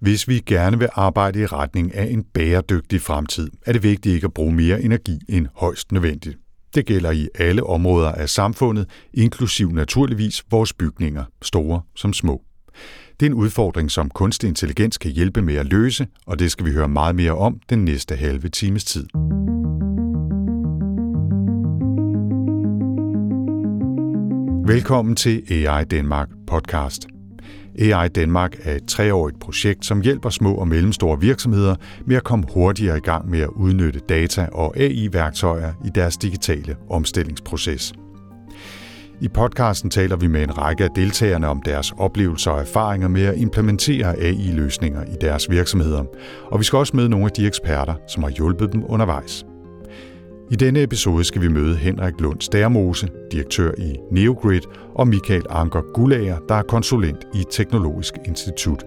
Hvis vi gerne vil arbejde i retning af en bæredygtig fremtid, er det vigtigt ikke at bruge mere energi end højst nødvendigt. Det gælder i alle områder af samfundet, inklusiv naturligvis vores bygninger, store som små. Det er en udfordring, som kunstig intelligens kan hjælpe med at løse, og det skal vi høre meget mere om den næste halve times tid. Velkommen til AI Danmark podcast. AI Danmark er et treårigt projekt, som hjælper små og mellemstore virksomheder med at komme hurtigere i gang med at udnytte data og AI-værktøjer i deres digitale omstillingsproces. I podcasten taler vi med en række af deltagerne om deres oplevelser og erfaringer med at implementere AI-løsninger i deres virksomheder. Og vi skal også møde nogle af de eksperter, som har hjulpet dem undervejs. I denne episode skal vi møde Henrik Lund Stærmose, direktør i Neogrid, og Michael Anker Gullager, der er konsulent i Teknologisk Institut.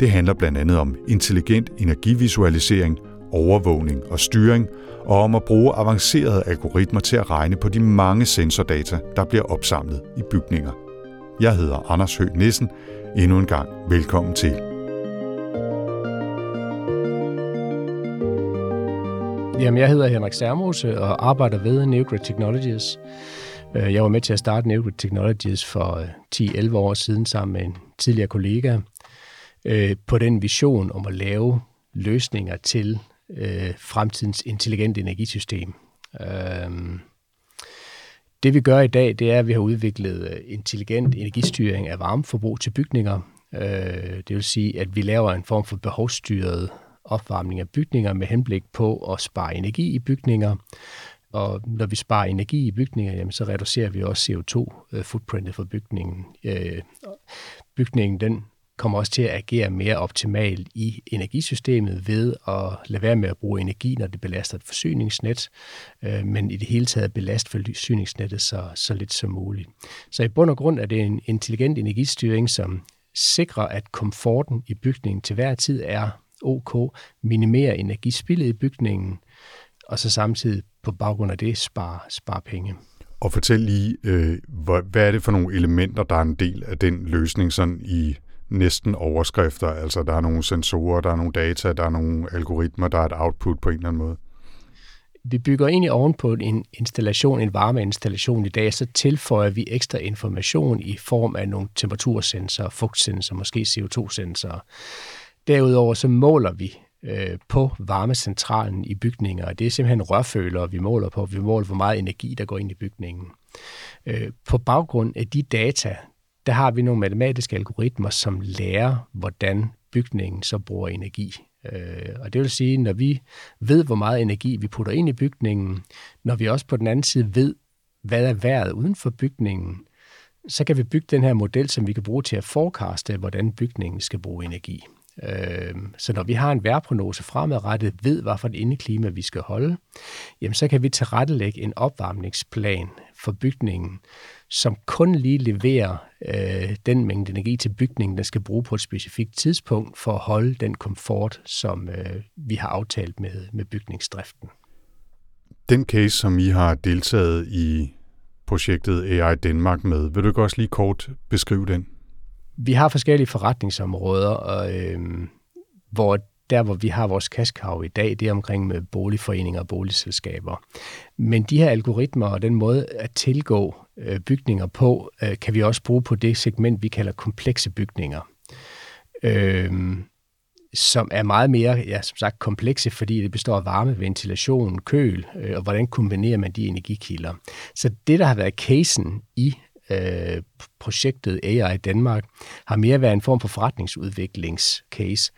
Det handler blandt andet om intelligent energivisualisering, overvågning og styring, og om at bruge avancerede algoritmer til at regne på de mange sensordata, der bliver opsamlet i bygninger. Jeg hedder Anders Høgh Nissen. Endnu en gang velkommen til. Jamen, jeg hedder Henrik Sermose og arbejder ved Neogrid Technologies. Øh, jeg var med til at starte Neogrid Technologies for øh, 10-11 år siden sammen med en tidligere kollega øh, på den vision om at lave løsninger til fremtidens intelligente energisystem. Det vi gør i dag, det er, at vi har udviklet intelligent energistyring af varmeforbrug til bygninger. Det vil sige, at vi laver en form for behovsstyret opvarmning af bygninger med henblik på at spare energi i bygninger. Og når vi sparer energi i bygninger, jamen, så reducerer vi også CO2-footprintet øh, for bygningen. Øh, bygningen den kommer også til at agere mere optimalt i energisystemet ved at lade være med at bruge energi, når det belaster et forsyningsnet, øh, men i det hele taget belaste forsyningsnettet så, så lidt som muligt. Så i bund og grund er det en intelligent energistyring, som sikrer, at komforten i bygningen til hver tid er OK, minimere energispillet i bygningen, og så samtidig på baggrund af det spare, spare penge. Og fortæl lige, øh, hvad, er det for nogle elementer, der er en del af den løsning sådan i næsten overskrifter? Altså der er nogle sensorer, der er nogle data, der er nogle algoritmer, der er et output på en eller anden måde. Vi bygger egentlig oven på en installation, en varmeinstallation i dag, så tilføjer vi ekstra information i form af nogle temperatursensorer, fugtsensorer, måske CO2-sensorer. Derudover så måler vi øh, på varmecentralen i bygninger, og det er simpelthen rørfølere, vi måler på. Vi måler, hvor meget energi, der går ind i bygningen. Øh, på baggrund af de data, der har vi nogle matematiske algoritmer, som lærer, hvordan bygningen så bruger energi. Øh, og det vil sige, når vi ved, hvor meget energi vi putter ind i bygningen, når vi også på den anden side ved, hvad er vejret uden for bygningen, så kan vi bygge den her model, som vi kan bruge til at forecaste, hvordan bygningen skal bruge energi. Øh, så når vi har en vejrprognose fremadrettet, ved, hvad for et indeklima vi skal holde, jamen så kan vi tilrettelægge en opvarmningsplan for bygningen, som kun lige leverer øh, den mængde energi til bygningen, der skal bruge på et specifikt tidspunkt for at holde den komfort, som øh, vi har aftalt med, med bygningsdriften. Den case, som I har deltaget i projektet AI Danmark med, vil du også lige kort beskrive den? Vi har forskellige forretningsområder, og, øh, hvor der, hvor vi har vores kaskav i dag, det er omkring med boligforeninger og boligselskaber. Men de her algoritmer og den måde at tilgå øh, bygninger på, øh, kan vi også bruge på det segment, vi kalder komplekse bygninger. Øh, som er meget mere, ja, som sagt, komplekse, fordi det består af varme, ventilation, køl, øh, og hvordan kombinerer man de energikilder. Så det, der har været casen i øh, projektet AI Danmark har mere været en form for forretningsudviklingscase,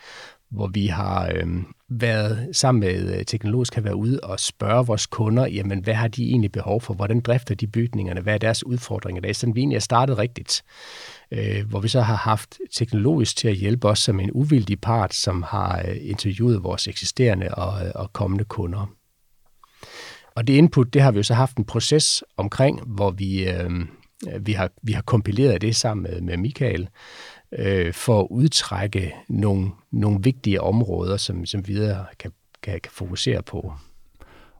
hvor vi har øh, været sammen med øh, Teknologisk har været ude og spørge vores kunder, jamen hvad har de egentlig behov for? Hvordan drifter de bygningerne? Hvad er deres udfordringer? Det er sådan, vi egentlig er startet rigtigt. Øh, hvor vi så har haft Teknologisk til at hjælpe os som en uvildig part, som har øh, interviewet vores eksisterende og, øh, og kommende kunder. Og det input, det har vi jo så haft en proces omkring, hvor vi Øh, vi har, vi har kompileret det sammen med, med Michael øh, for at udtrække nogle, nogle vigtige områder, som, som videre kan, kan, kan fokusere på.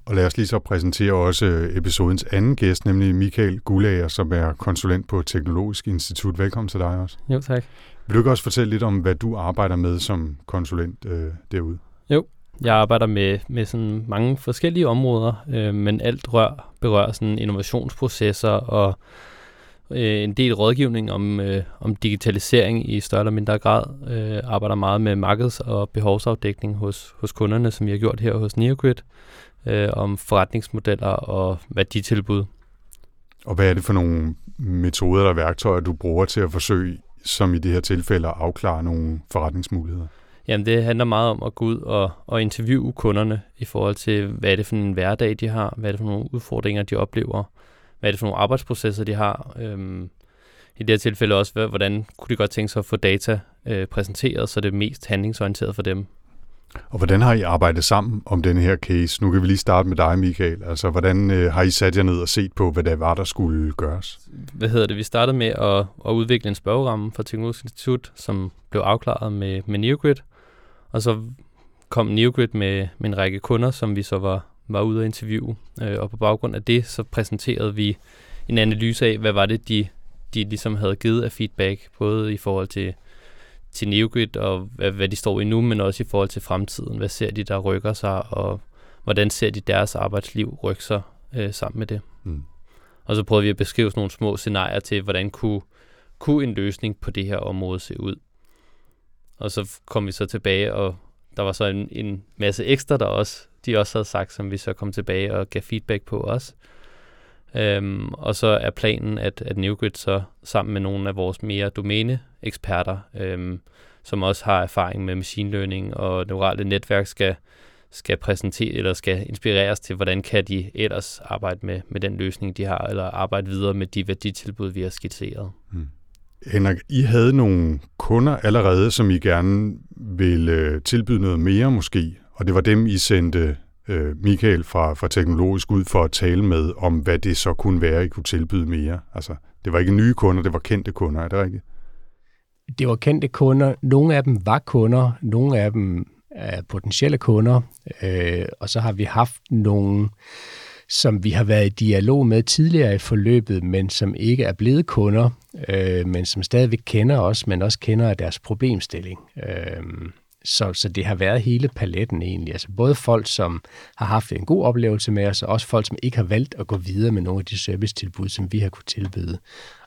Og lad os lige så præsentere også episodens anden gæst, nemlig Michael Gulager, som er konsulent på Teknologisk Institut. Velkommen til dig også. Jo, tak. Vil du ikke også fortælle lidt om, hvad du arbejder med som konsulent øh, derude? Jo, jeg arbejder med, med sådan mange forskellige områder, øh, men alt rør berører sådan innovationsprocesser og øh, en del rådgivning om, øh, om digitalisering i større eller mindre grad. Øh, arbejder meget med markeds- og behovsafdækning hos, hos kunderne, som jeg har gjort her hos Neogrid, øh, om forretningsmodeller og værditilbud. Og hvad er det for nogle metoder eller værktøjer, du bruger til at forsøge, som i det her tilfælde, at afklare nogle forretningsmuligheder? Jamen, det handler meget om at gå ud og, og interviewe kunderne i forhold til, hvad er det for en hverdag, de har, hvad er det for nogle udfordringer, de oplever, hvad er det for nogle arbejdsprocesser, de har. Øhm, I det her tilfælde også, hvordan kunne de godt tænke sig at få data øh, præsenteret, så det er mest handlingsorienteret for dem. Og hvordan har I arbejdet sammen om denne her case? Nu kan vi lige starte med dig, Michael. Altså, hvordan øh, har I sat jer ned og set på, hvad det var, der skulle gøres? Hvad hedder det? Vi startede med at, at udvikle en spørgeramme for Teknologisk Institut, som blev afklaret med, med NeoGrid. Og så kom NeoGrid med, med en række kunder, som vi så var, var ude at interviewe. Øh, og på baggrund af det, så præsenterede vi en analyse af, hvad var det, de, de ligesom havde givet af feedback, både i forhold til, til NeoGrid og hvad, hvad de står i nu, men også i forhold til fremtiden. Hvad ser de, der rykker sig, og hvordan ser de deres arbejdsliv rykke sig øh, sammen med det. Mm. Og så prøvede vi at beskrive sådan nogle små scenarier til, hvordan kunne, kunne en løsning på det her område se ud. Og så kom vi så tilbage, og der var så en, en masse ekstra, der også, de også havde sagt, som vi så kom tilbage og gav feedback på os. Øhm, og så er planen, at, at NewGrid så sammen med nogle af vores mere domæne-eksperter, øhm, som også har erfaring med machine learning og neurale netværk, skal, skal præsentere eller skal inspireres til, hvordan kan de ellers arbejde med, med den løsning, de har, eller arbejde videre med de værditilbud, vi har skitseret. Hmm. Henrik, I havde nogle kunder allerede, som I gerne ville øh, tilbyde noget mere måske, og det var dem, I sendte øh, Michael fra, fra Teknologisk ud for at tale med om, hvad det så kunne være, I kunne tilbyde mere. Altså, det var ikke nye kunder, det var kendte kunder, er det rigtigt? Det var kendte kunder. Nogle af dem var kunder, nogle af dem er potentielle kunder, øh, og så har vi haft nogle som vi har været i dialog med tidligere i forløbet, men som ikke er blevet kunder, øh, men som stadigvæk kender os, men også kender deres problemstilling. Øh, så, så det har været hele paletten egentlig. Altså både folk, som har haft en god oplevelse med os, og også folk, som ikke har valgt at gå videre med nogle af de servicetilbud, som vi har kunne tilbyde.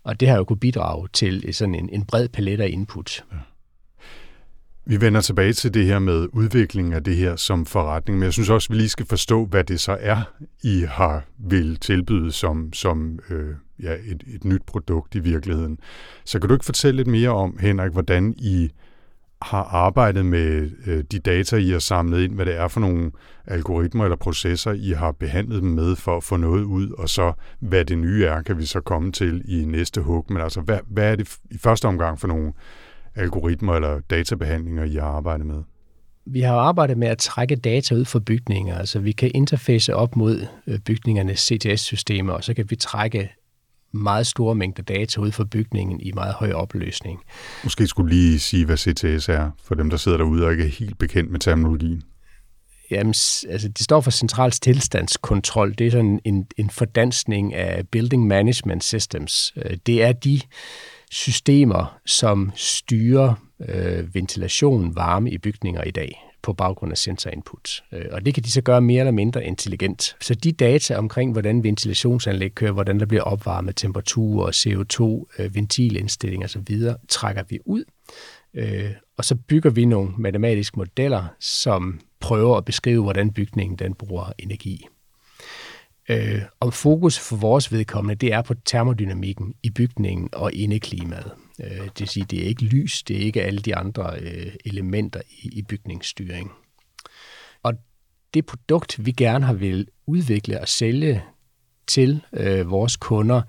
Og det har jo kunne bidrage til øh, sådan en, en bred palet af input. Ja. Vi vender tilbage til det her med udviklingen af det her som forretning, men jeg synes også, vi lige skal forstå, hvad det så er, I har vil tilbyde som, som øh, ja, et, et nyt produkt i virkeligheden. Så kan du ikke fortælle lidt mere om, Henrik, hvordan I har arbejdet med øh, de data, I har samlet ind, hvad det er for nogle algoritmer eller processer, I har behandlet dem med for at få noget ud, og så hvad det nye er, kan vi så komme til i næste hug. Men altså, hvad, hvad er det i første omgang for nogle algoritmer eller databehandlinger, I har arbejdet med? Vi har arbejdet med at trække data ud fra bygninger, altså vi kan interface op mod øh, bygningernes CTS-systemer, og så kan vi trække meget store mængder data ud fra bygningen i meget høj opløsning. Måske skulle lige sige, hvad CTS er, for dem, der sidder derude og ikke er helt bekendt med terminologien. Jamen, altså, det står for Centrals Tilstandskontrol. Det er sådan en, en fordansning af Building Management Systems. Øh, det er de systemer, som styrer øh, ventilation, varme i bygninger i dag på baggrund af sensorinput. Øh, og det kan de så gøre mere eller mindre intelligent. Så de data omkring, hvordan ventilationsanlæg kører, hvordan der bliver opvarmet temperatur, CO2, øh, ventilindstilling osv., trækker vi ud. Øh, og så bygger vi nogle matematiske modeller, som prøver at beskrive, hvordan bygningen den bruger energi. Og fokus for vores vedkommende, det er på termodynamikken i bygningen og indeklimaet. Øh, det vil sige, det er ikke lys, det er ikke alle de andre øh, elementer i, i bygningsstyring. Og det produkt, vi gerne har vil udvikle og sælge til øh, vores kunder,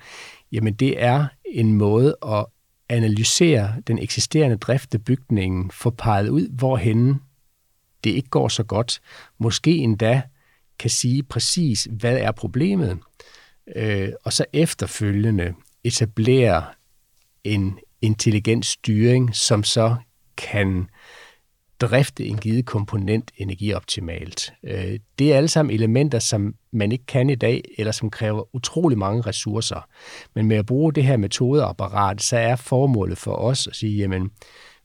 jamen det er en måde at analysere den eksisterende drift af bygningen, få peget ud, hvorhen det ikke går så godt. Måske endda kan sige præcis, hvad er problemet, øh, og så efterfølgende etablere en intelligent styring, som så kan drifte en givet komponent energioptimalt. Øh, det er alle sammen elementer, som man ikke kan i dag, eller som kræver utrolig mange ressourcer. Men med at bruge det her metodeapparat, så er formålet for os at sige, jamen,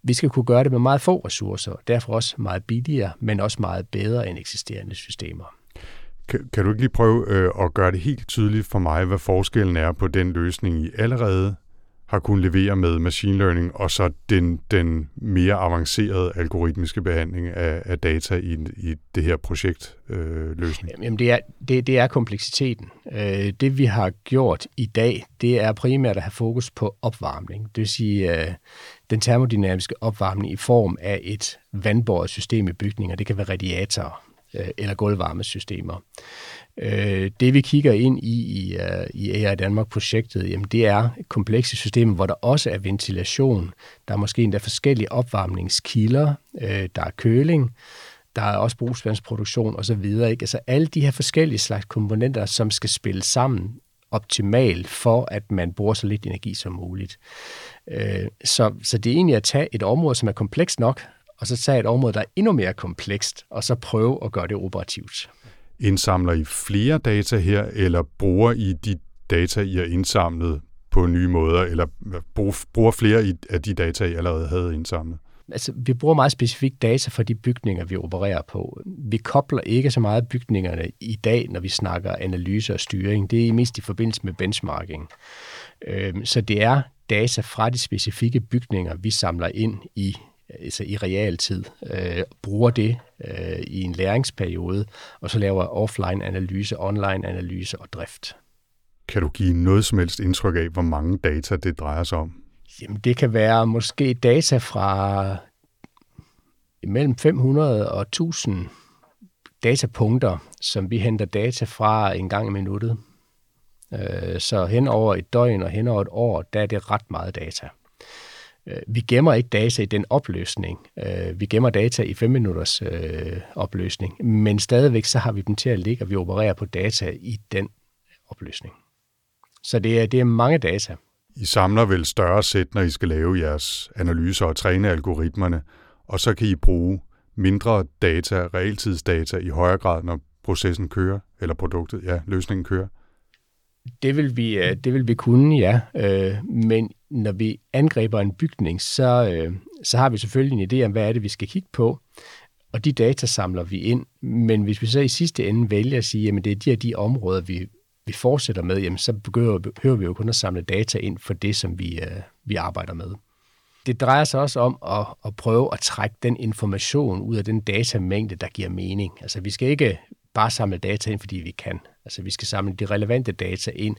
vi skal kunne gøre det med meget få ressourcer, derfor også meget billigere, men også meget bedre end eksisterende systemer. Kan, kan du ikke lige prøve øh, at gøre det helt tydeligt for mig, hvad forskellen er på den løsning, I allerede har kunnet levere med machine learning, og så den, den mere avancerede algoritmiske behandling af, af data i, i det her projektløsning? Øh, løsning? Jamen det er, det, det er kompleksiteten. Øh, det vi har gjort i dag, det er primært at have fokus på opvarmning. Det vil sige øh, den termodynamiske opvarmning i form af et vandbåret system i bygninger. Det kan være radiatorer Øh, eller gulvvarmesystemer. Øh, det vi kigger ind i i, øh, i AI Danmark-projektet, jamen det er komplekse systemer, hvor der også er ventilation. Der er måske endda forskellige opvarmningskilder. Der er køling. Der er også brugsvandsproduktion osv. Ikke? Altså alle de her forskellige slags komponenter, som skal spille sammen optimalt for, at man bruger så lidt energi som muligt. Så, så det er egentlig at tage et område, som er komplekst nok, og så tage et område, der er endnu mere komplekst, og så prøve at gøre det operativt. Indsamler I flere data her, eller bruger I de data, I har indsamlet på nye måder, eller bruger flere af de data, I allerede havde indsamlet? Altså, vi bruger meget specifikt data for de bygninger, vi opererer på. Vi kobler ikke så meget bygningerne i dag, når vi snakker analyse og styring. Det er mest i forbindelse med benchmarking. Øhm, så det er data fra de specifikke bygninger, vi samler ind i altså i realtid, øh, bruger det øh, i en læringsperiode, og så laver offline-analyse, online-analyse og drift. Kan du give noget som helst indtryk af, hvor mange data det drejer sig om? Jamen, det kan være måske data fra mellem 500 og 1000 datapunkter, som vi henter data fra en gang i minuttet. Øh, så hen over et døgn og hen over et år, der er det ret meget data. Øh, vi gemmer ikke data i den opløsning. Øh, vi gemmer data i 5 minutters øh, opløsning, men stadigvæk så har vi dem til at ligge, og vi opererer på data i den opløsning. Så det er, det er mange data. I samler vel større sæt, når I skal lave jeres analyser og træne algoritmerne, og så kan I bruge mindre data, realtidsdata i højere grad, når processen kører, eller produktet, ja, løsningen kører? Det vil vi, øh, det vil vi kunne, ja. Øh, men når vi angriber en bygning, så, øh, så har vi selvfølgelig en idé om, hvad er det, vi skal kigge på. Og de data samler vi ind. Men hvis vi så i sidste ende vælger at sige, at det er de her de områder, vi, vi fortsætter med, jamen, så behøver vi jo kun at samle data ind for det, som vi, vi arbejder med. Det drejer sig også om at, at prøve at trække den information ud af den datamængde, der giver mening. Altså vi skal ikke bare samle data ind, fordi vi kan. Altså vi skal samle de relevante data ind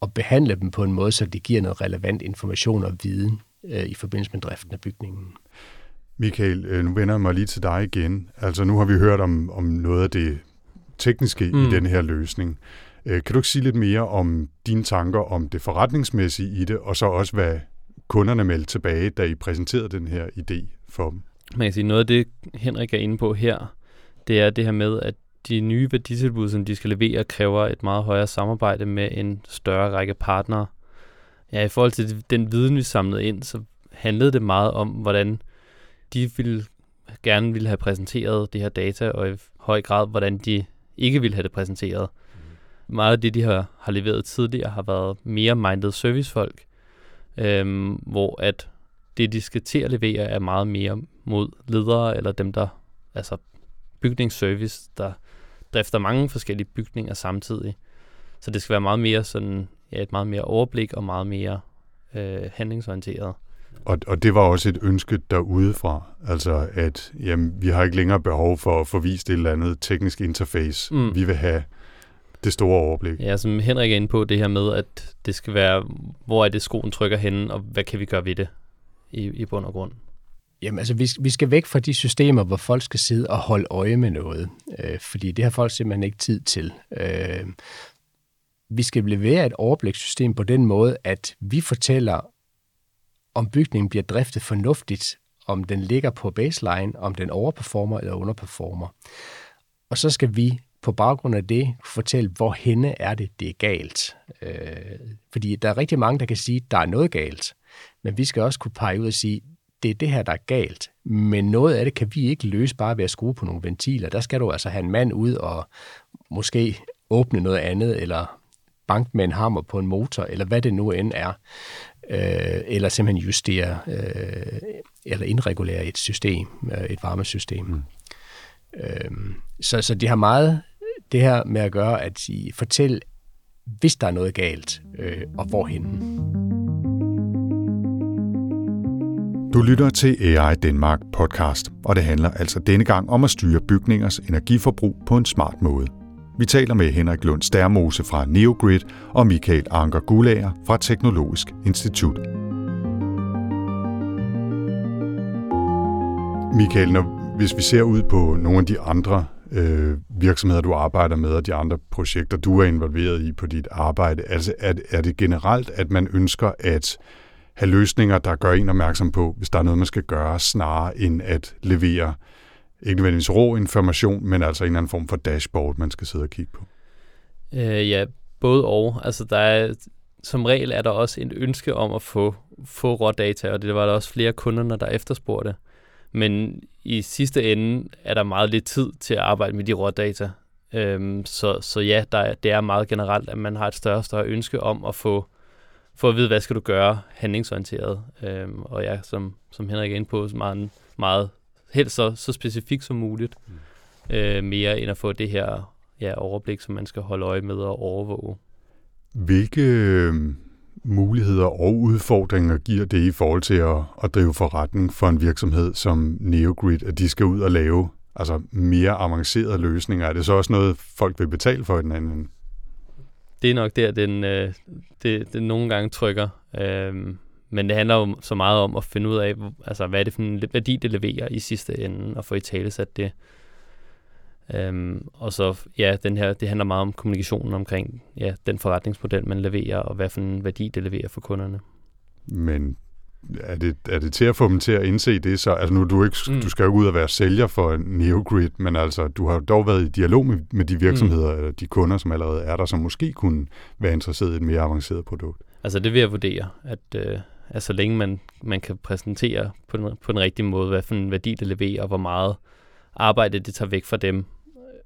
og behandle dem på en måde, så det giver noget relevant information og viden øh, i forbindelse med driften af bygningen. Michael, øh, nu vender jeg mig lige til dig igen. Altså nu har vi hørt om, om noget af det tekniske mm. i den her løsning. Øh, kan du ikke sige lidt mere om dine tanker om det forretningsmæssige i det, og så også hvad kunderne meldte tilbage, da I præsenterede den her idé for dem? Man kan sige, noget af det, Henrik er inde på her, det er det her med, at de nye værditilbud, som de skal levere, kræver et meget højere samarbejde med en større række partnere. Ja, i forhold til den viden, vi samlede ind, så handlede det meget om, hvordan de ville, gerne ville have præsenteret det her data, og i høj grad, hvordan de ikke ville have det præsenteret. Mm. Meget af det, de har, har leveret tidligere, har været mere minded servicefolk, øhm, hvor at det, de skal til at levere, er meget mere mod ledere, eller dem, der, altså bygningsservice, der drifter mange forskellige bygninger samtidig. Så det skal være meget mere sådan, ja, et meget mere overblik og meget mere øh, handlingsorienteret. Og, og det var også et ønske derudefra, altså at jamen, vi har ikke længere behov for at få vist et eller andet teknisk interface. Mm. Vi vil have det store overblik. Ja, som Henrik er inde på, det her med, at det skal være, hvor er det skoen trykker henne, og hvad kan vi gøre ved det i, i bund og grund. Jamen altså, vi, vi skal væk fra de systemer, hvor folk skal sidde og holde øje med noget, øh, fordi det har folk simpelthen ikke tid til. Øh, vi skal levere et overblikssystem på den måde, at vi fortæller, om bygningen bliver driftet fornuftigt, om den ligger på baseline, om den overperformer eller underperformer. Og så skal vi på baggrund af det fortælle, hvor henne er det, det er galt. Øh, fordi der er rigtig mange, der kan sige, at der er noget galt. Men vi skal også kunne pege ud og sige, det er det her, der er galt. Men noget af det kan vi ikke løse bare ved at skrue på nogle ventiler. Der skal du altså have en mand ud og måske åbne noget andet, eller banke med en hammer på en motor, eller hvad det nu end er. Øh, eller simpelthen justere øh, eller indregulere et system, øh, et varmesystem. Mm. Øh, så, så det har meget det her med at gøre, at I fortælle, hvis der er noget galt, øh, og hvorhen. Du lytter til AI Danmark podcast, og det handler altså denne gang om at styre bygningers energiforbrug på en smart måde. Vi taler med Henrik Lund Stærmose fra Neogrid og Michael Anker Gulager fra Teknologisk Institut. Michael, når, hvis vi ser ud på nogle af de andre øh, virksomheder, du arbejder med, og de andre projekter, du er involveret i på dit arbejde, altså er, er det generelt, at man ønsker at have løsninger, der gør en opmærksom på, hvis der er noget, man skal gøre, snarere end at levere ikke nødvendigvis rå information, men altså en eller anden form for dashboard, man skal sidde og kigge på? Øh, ja, både og. Altså, der er, som regel er der også et ønske om at få, få rådata, og det var der også flere kunder, der efterspurgte. Men i sidste ende er der meget lidt tid til at arbejde med de rådata. Øhm, så, så ja, der, det er meget generelt, at man har et større og større ønske om at få, få at vide, hvad skal du gøre handlingsorienteret. Øhm, og ja, som, som Henrik er inde på, så meget, meget helst så, så specifikt som muligt. Mm. Øh, mere end at få det her ja, overblik, som man skal holde øje med og overvåge. Hvilke øhm, muligheder og udfordringer giver det i forhold til at, at drive forretning for en virksomhed som Neogrid, at de skal ud og lave altså mere avancerede løsninger? Er det så også noget, folk vil betale for i den anden det er nok der, den, øh, det, den nogle gange trykker. Øh, men det handler jo så meget om at finde ud af, altså, hvad er det for en værdi, det leverer i sidste ende, og få i tale sat det. Øhm, og så, ja, den her, det handler meget om kommunikationen omkring ja, den forretningsmodel, man leverer, og hvad for en værdi det leverer for kunderne. Men er det, er det til at få dem til at indse det så? Altså nu, du, ikke, mm. du skal jo ud og være sælger for Neogrid, men altså, du har dog været i dialog med, med de virksomheder, mm. eller de kunder, som allerede er der, som måske kunne være interesseret i et mere avanceret produkt. Altså det vil jeg vurdere, at, øh, at så længe man, man kan præsentere på den, på den rigtige måde, hvad for en værdi det leverer, og hvor meget arbejde det tager væk fra dem,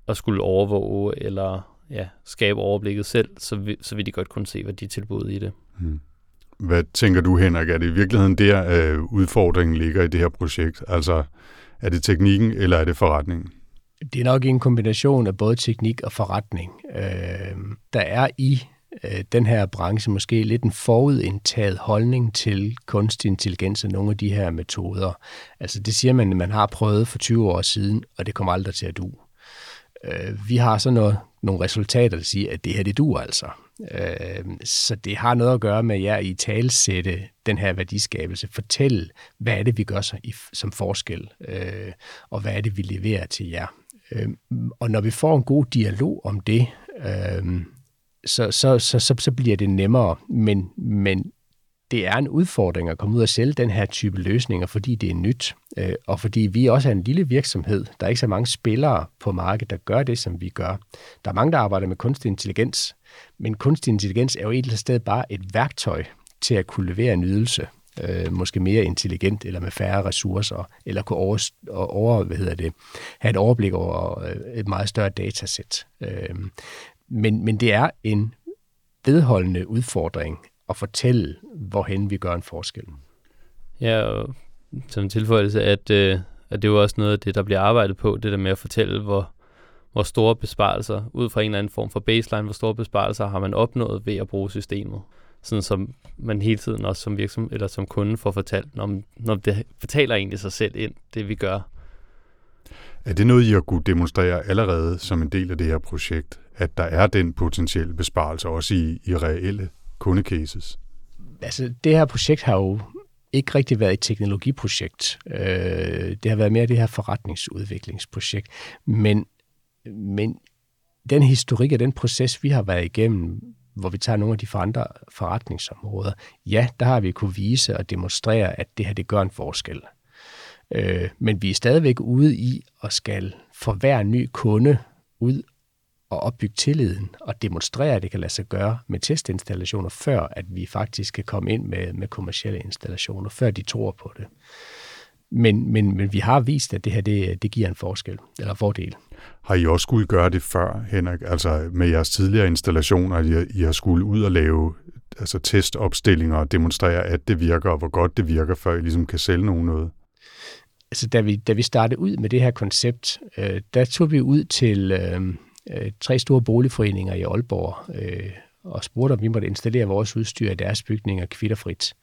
at skulle overvåge eller ja, skabe overblikket selv, så vil, så vil de godt kunne se, hvad de tilbudt i det. Hmm. Hvad tænker du, Henrik? Er det i virkeligheden der, øh, udfordringen ligger i det her projekt? Altså, er det teknikken, eller er det forretningen? Det er nok en kombination af både teknik og forretning. Øh, der er i øh, den her branche måske lidt en forudindtaget holdning til kunstig intelligens og nogle af de her metoder. Altså det siger man, at man har prøvet for 20 år siden, og det kommer aldrig til at du. Øh, vi har så noget, nogle resultater, der siger, at det her, det duer altså. Øh, så det har noget at gøre med jer i talsætte den her værdiskabelse. Fortæl, hvad er det, vi gør så i, som forskel, øh, og hvad er det, vi leverer til jer. Øh, og når vi får en god dialog om det, øh, så, så, så, så, så bliver det nemmere. Men, men det er en udfordring at komme ud og sælge den her type løsninger, fordi det er nyt, øh, og fordi vi også er en lille virksomhed. Der er ikke så mange spillere på markedet, der gør det, som vi gør. Der er mange, der arbejder med kunstig intelligens, men kunstig intelligens er jo et eller andet sted bare et værktøj til at kunne levere en ydelse, øh, måske mere intelligent eller med færre ressourcer, eller kunne over, over, hvad hedder det, have et overblik over øh, et meget større datasæt. Øh, men, men det er en vedholdende udfordring at fortælle, hvorhen vi gør en forskel. Ja, og som tilføjelse, at, øh, at det er jo også noget af det, der bliver arbejdet på, det der med at fortælle, hvor, hvor store besparelser, ud fra en eller anden form for baseline, hvor store besparelser har man opnået ved at bruge systemet. Sådan som man hele tiden også som virksomhed eller som kunde får fortalt, når, når det fortæller egentlig sig selv ind, det vi gør. Er det noget, I har kunne demonstrere allerede som en del af det her projekt, at der er den potentielle besparelse også i, i reelle kundecases? Altså, det her projekt har jo ikke rigtig været et teknologiprojekt. Øh, det har været mere det her forretningsudviklingsprojekt. Men, men den historik og den proces, vi har været igennem, hvor vi tager nogle af de andre forretningsområder, ja, der har vi kunne vise og demonstrere, at det her, det gør en forskel. Øh, men vi er stadigvæk ude i at skal for hver ny kunde ud og opbygge tilliden og demonstrere, at det kan lade sig gøre med testinstallationer, før at vi faktisk kan komme ind med, med kommersielle installationer, før de tror på det. Men, men, men vi har vist, at det her det, det giver en forskel, eller fordel. Har I også skulle gøre det før, Henrik? Altså med jeres tidligere installationer, at I, I har skulle ud og lave altså testopstillinger og demonstrere, at det virker, og hvor godt det virker, før I ligesom kan sælge nogen noget? Altså, da vi, da vi startede ud med det her koncept, øh, der tog vi ud til øh, øh, tre store boligforeninger i Aalborg øh, og spurgte, om vi måtte installere vores udstyr i deres bygninger kvitterfrit.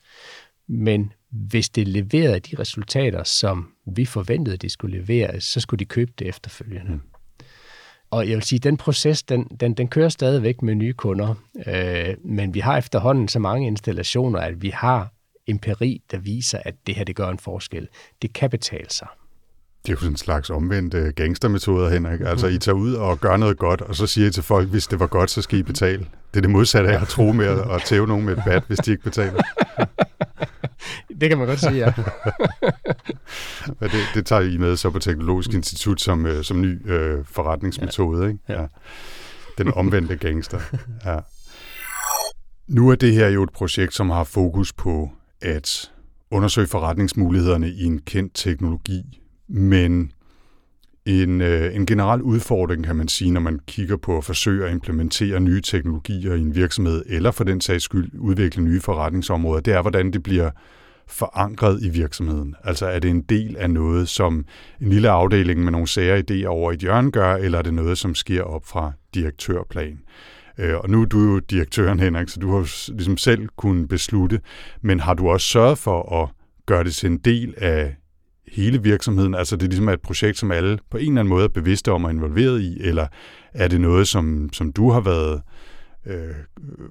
Men hvis det leverede de resultater, som vi forventede, de skulle levere, så skulle de købe det efterfølgende. Mm. Og jeg vil sige, at den proces, den, den, den kører stadigvæk med nye kunder, øh, men vi har efterhånden så mange installationer, at vi har empiri, der viser, at det her det gør en forskel. Det kan betale sig. Det er jo sådan en slags omvendt uh, gangstermetoder, Henrik. Altså, I tager ud og gør noget godt, og så siger I til folk, hvis det var godt, så skal I betale. Det er det modsatte af at tro med at, at tæve nogen med et bat, hvis de ikke betaler. det kan man godt sige, ja. Det, det tager I med så på Teknologisk Institut som, uh, som ny uh, forretningsmetode, ikke? Ja. Den omvendte gangster. Ja. Nu er det her jo et projekt, som har fokus på at undersøge forretningsmulighederne i en kendt teknologi, men en, øh, en generel udfordring, kan man sige, når man kigger på at forsøge at implementere nye teknologier i en virksomhed, eller for den sags skyld udvikle nye forretningsområder, det er, hvordan det bliver forankret i virksomheden. Altså er det en del af noget, som en lille afdeling med nogle sære idéer over et hjørne gør, eller er det noget, som sker op fra direktørplan? Øh, og nu er du jo direktøren, Henrik, så du har ligesom selv kunnet beslutte, men har du også sørget for at gøre det til en del af hele virksomheden? Altså det er ligesom et projekt, som alle på en eller anden måde er bevidste om og involveret i, eller er det noget, som, som du har været øh,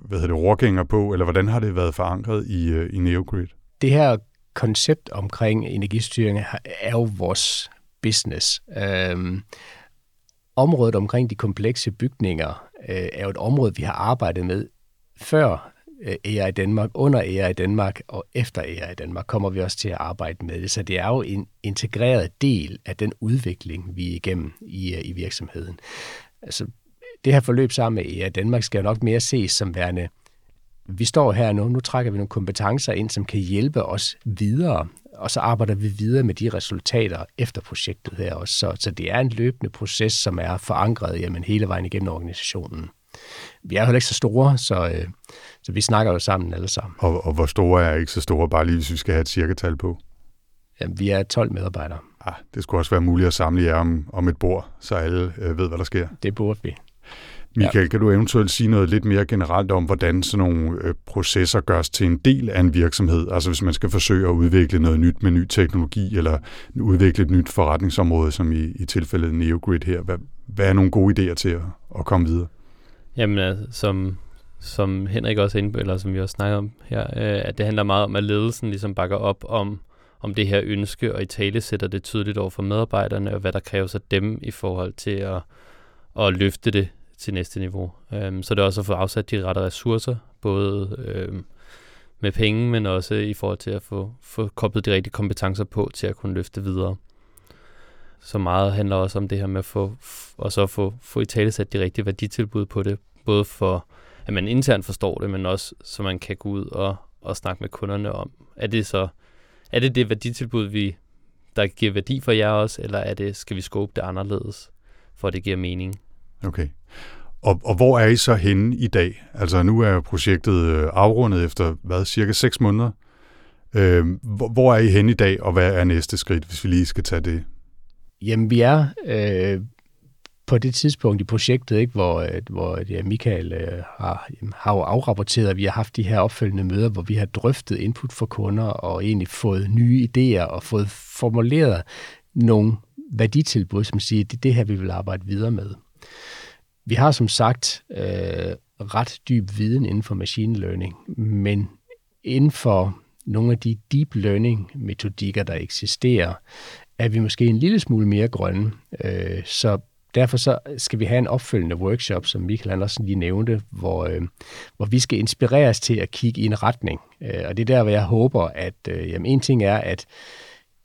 hvad hedder det, overgænger på, eller hvordan har det været forankret i, øh, i NeoGrid? Det her koncept omkring energistyring er jo vores business. Øhm, området omkring de komplekse bygninger øh, er jo et område, vi har arbejdet med før Øh, ære AI Danmark, under AI Danmark og efter AI Danmark kommer vi også til at arbejde med det. Så det er jo en integreret del af den udvikling, vi er igennem i, øh, i virksomheden. Altså, det her forløb sammen med AI Danmark skal jo nok mere ses som værende vi står her nu, nu trækker vi nogle kompetencer ind, som kan hjælpe os videre, og så arbejder vi videre med de resultater efter projektet her også. Så, så det er en løbende proces, som er forankret jamen, hele vejen igennem organisationen. Vi er heller ikke så store, så, øh, så vi snakker jo sammen alle sammen. Og, og hvor store er ikke så store, bare lige hvis vi skal have et cirketal på? Jamen, vi er 12 medarbejdere. Ah, det skulle også være muligt at samle jer om, om et bord, så alle øh, ved, hvad der sker. Det burde vi. Michael, ja. kan du eventuelt sige noget lidt mere generelt om, hvordan sådan nogle øh, processer gørs til en del af en virksomhed? Altså hvis man skal forsøge at udvikle noget nyt med ny teknologi, eller udvikle et nyt forretningsområde, som i, i tilfældet NeoGrid her. Hvad, hvad er nogle gode idéer til at, at komme videre? Jamen, altså, som, som Henrik også er inde på, eller som vi også snakker om her, øh, at det handler meget om, at ledelsen ligesom bakker op om, om det her ønske, og i tale sætter det tydeligt over for medarbejderne, og hvad der kræves af dem i forhold til at, at løfte det til næste niveau. Øhm, så det er også at få afsat de rette ressourcer, både øhm, med penge, men også i forhold til at få, få koblet de rigtige kompetencer på til at kunne løfte videre. Så meget handler også om det her med at få, og så få, få i tale sat de rigtige værditilbud på det, både for at man internt forstår det, men også så man kan gå ud og, og snakke med kunderne om, er det så er det det værditilbud, vi, der giver værdi for jer også, eller er det, skal vi skåbe det anderledes, for at det giver mening? Okay. Og, og hvor er I så henne i dag? Altså nu er projektet øh, afrundet efter, hvad, cirka 6 måneder. Øh, hvor, hvor er I henne i dag, og hvad er næste skridt, hvis vi lige skal tage det? Jamen vi er øh, på det tidspunkt i projektet, ikke, hvor, øh, hvor ja, Michael øh, har, har jo afrapporteret, at vi har haft de her opfølgende møder, hvor vi har drøftet input for kunder og egentlig fået nye idéer og fået formuleret nogle værditilbud, som siger, at det er det her, vi vil arbejde videre med. Vi har som sagt øh, ret dyb viden inden for machine learning, men inden for nogle af de deep learning metodikker, der eksisterer, er vi måske en lille smule mere grønne. Øh, så derfor så skal vi have en opfølgende workshop, som Michael Andersen lige nævnte, hvor, øh, hvor vi skal inspireres til at kigge i en retning. Øh, og det er der, hvor jeg håber, at øh, jamen, en ting er, at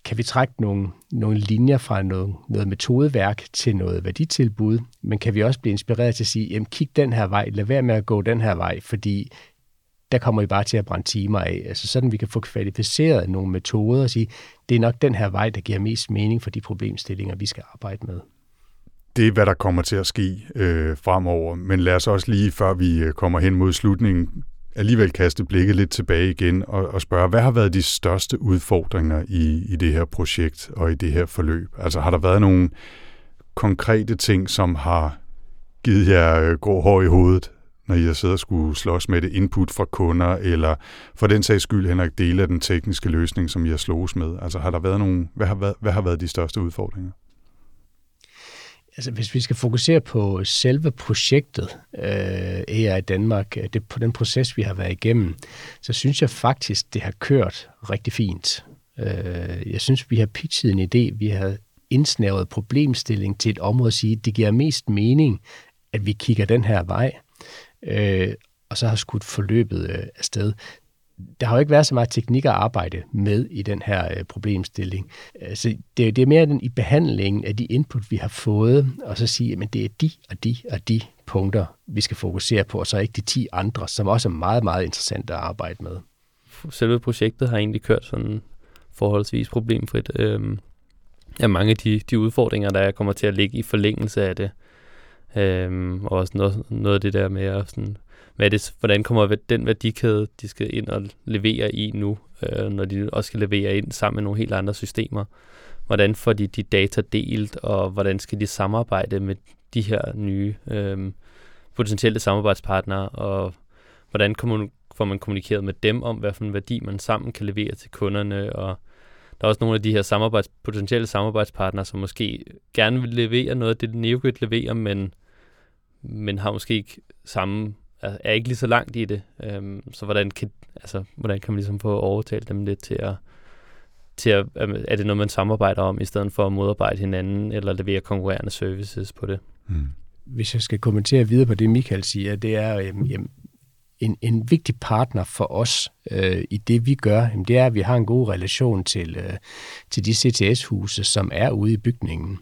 kan vi trække nogle, nogle linjer fra noget, noget metodeværk til noget værditilbud, men kan vi også blive inspireret til at sige, jamen kig den her vej, lad være med at gå den her vej, fordi der kommer vi bare til at brænde timer af. Altså sådan, vi kan få kvalificeret nogle metoder og sige, det er nok den her vej, der giver mest mening for de problemstillinger, vi skal arbejde med. Det er, hvad der kommer til at ske øh, fremover. Men lad os også lige, før vi øh, kommer hen mod slutningen, alligevel kaste blikket lidt tilbage igen og, og spørge, hvad har været de største udfordringer i, i det her projekt og i det her forløb? Altså har der været nogle konkrete ting, som har givet jer øh, grå hår i hovedet, når I har siddet og skulle slås med det input fra kunder, eller for den sags skyld, Henrik, dele af den tekniske løsning, som I har slås med? Altså har der været nogle, hvad har været, hvad har været de største udfordringer? Altså, hvis vi skal fokusere på selve projektet øh, AI Danmark, øh, det, på den proces, vi har været igennem, så synes jeg faktisk, det har kørt rigtig fint. Øh, jeg synes, vi har pitchet en idé, vi har indsnævret problemstilling til et område at sige, det giver mest mening, at vi kigger den her vej, øh, og så har skudt forløbet øh, afsted der har jo ikke været så meget teknik at arbejde med i den her øh, problemstilling. Øh, så det, det er mere den i behandlingen af de input, vi har fået, og så sige, at det er de og de og de punkter, vi skal fokusere på, og så ikke de 10 andre, som også er meget, meget interessante at arbejde med. Selve projektet har egentlig kørt sådan forholdsvis problemfrit. Øhm, ja, mange af de, de udfordringer, der kommer til at ligge i forlængelse af det, øhm, og også noget, noget af det der med at sådan hvad det, hvordan kommer den værdikæde, de skal ind og levere i nu, øh, når de også skal levere ind sammen med nogle helt andre systemer. Hvordan får de de data delt, og hvordan skal de samarbejde med de her nye øh, potentielle samarbejdspartnere, og hvordan kommer, får man kommunikeret med dem om, hvad for en værdi man sammen kan levere til kunderne, og der er også nogle af de her samarbejds, potentielle samarbejdspartnere, som måske gerne vil levere noget af det, NeoGrid leverer, men, men har måske ikke samme er ikke lige så langt i det. Øhm, så hvordan kan, altså, hvordan kan man ligesom få overtalt dem lidt til at, til at, er det noget, man samarbejder om, i stedet for at modarbejde hinanden, eller levere konkurrerende services på det? Hmm. Hvis jeg skal kommentere videre på det, Michael siger, det er, øhm, jamen, en, en vigtig partner for os øh, i det, vi gør, jamen, det er, at vi har en god relation til, øh, til de CTS-huse, som er ude i bygningen.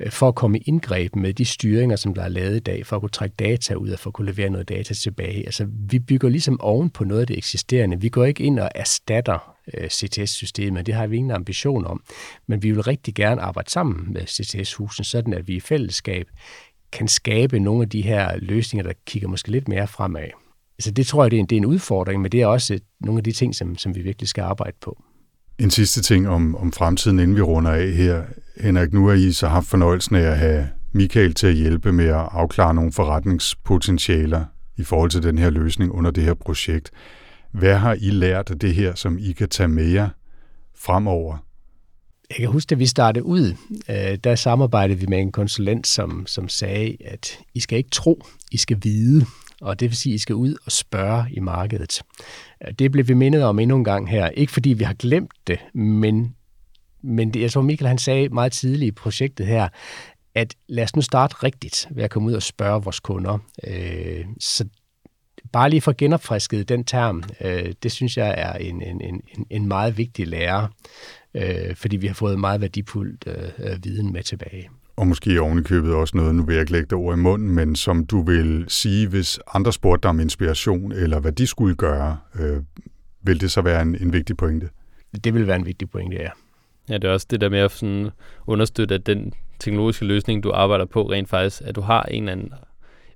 Øh, for at komme i indgreb med de styringer, som der er lavet i dag, for at kunne trække data ud og for at kunne levere noget data tilbage. Altså, vi bygger ligesom oven på noget af det eksisterende. Vi går ikke ind og erstatter øh, CTS-systemet, det har vi ingen ambition om. Men vi vil rigtig gerne arbejde sammen med CTS-husen, sådan at vi i fællesskab kan skabe nogle af de her løsninger, der kigger måske lidt mere fremad. Altså det tror jeg, det er en, det er en udfordring, men det er også nogle af de ting, som, som vi virkelig skal arbejde på. En sidste ting om, om fremtiden, inden vi runder af her. Henrik, nu har I så haft fornøjelsen af at have Michael til at hjælpe med at afklare nogle forretningspotentialer i forhold til den her løsning under det her projekt. Hvad har I lært af det her, som I kan tage med jer fremover? Jeg kan huske, at vi startede ud, øh, der samarbejdede vi med en konsulent, som, som sagde, at I skal ikke tro, I skal vide og det vil sige, at I skal ud og spørge i markedet. Det blev vi mindet om endnu en gang her. Ikke fordi vi har glemt det, men, men det, jeg tror Michael han sagde meget tidligt i projektet her, at lad os nu starte rigtigt ved at komme ud og spørge vores kunder. Øh, så bare lige for genopfrisket den term, øh, det synes jeg er en, en, en, en meget vigtig lære, øh, fordi vi har fået meget værdifuldt øh, øh, viden med tilbage og måske ovenikøbet også noget, nu vil jeg ikke lægge det ord i munden, men som du vil sige, hvis andre spurgte dig om inspiration, eller hvad de skulle gøre, øh, vil det så være en, en vigtig pointe? Det vil være en vigtig pointe, ja. Ja, det er også det der med at sådan understøtte, at den teknologiske løsning, du arbejder på rent faktisk, at du har en eller anden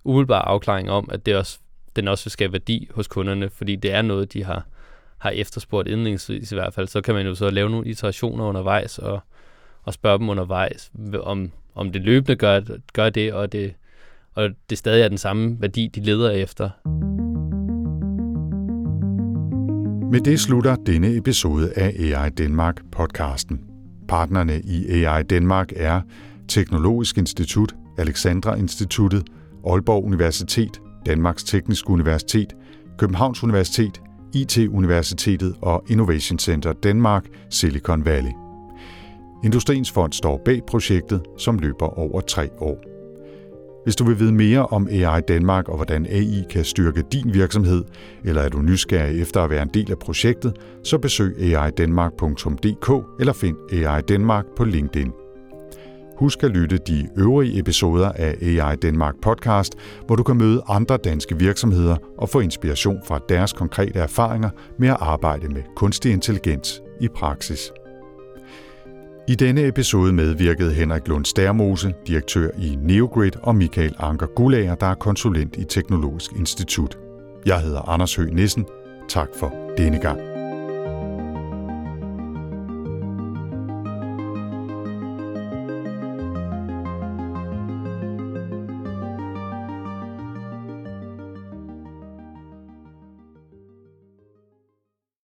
umiddelbar afklaring om, at det også, den også vil skabe værdi hos kunderne, fordi det er noget, de har, har efterspurgt indlægsvis i hvert fald. Så kan man jo så lave nogle iterationer undervejs og, og spørge dem undervejs, om, om det løbende gør, gør det, og det, og det stadig er den samme værdi, de leder efter. Med det slutter denne episode af AI Danmark podcasten. Partnerne i AI Danmark er Teknologisk Institut, Alexandra Instituttet, Aalborg Universitet, Danmarks Tekniske Universitet, Københavns Universitet, IT-universitetet og Innovation Center Danmark, Silicon Valley. Industriens Fond står bag projektet, som løber over tre år. Hvis du vil vide mere om AI Danmark og hvordan AI kan styrke din virksomhed, eller er du nysgerrig efter at være en del af projektet, så besøg aidanmark.dk eller find AI Danmark på LinkedIn. husk at lytte de øvrige episoder af AI Danmark podcast, hvor du kan møde andre danske virksomheder og få inspiration fra deres konkrete erfaringer med at arbejde med kunstig intelligens i praksis. I denne episode medvirkede Henrik Lund Stærmose, direktør i Neogrid, og Michael Anker Gulager, der er konsulent i Teknologisk Institut. Jeg hedder Anders Høgh Nissen. Tak for denne gang.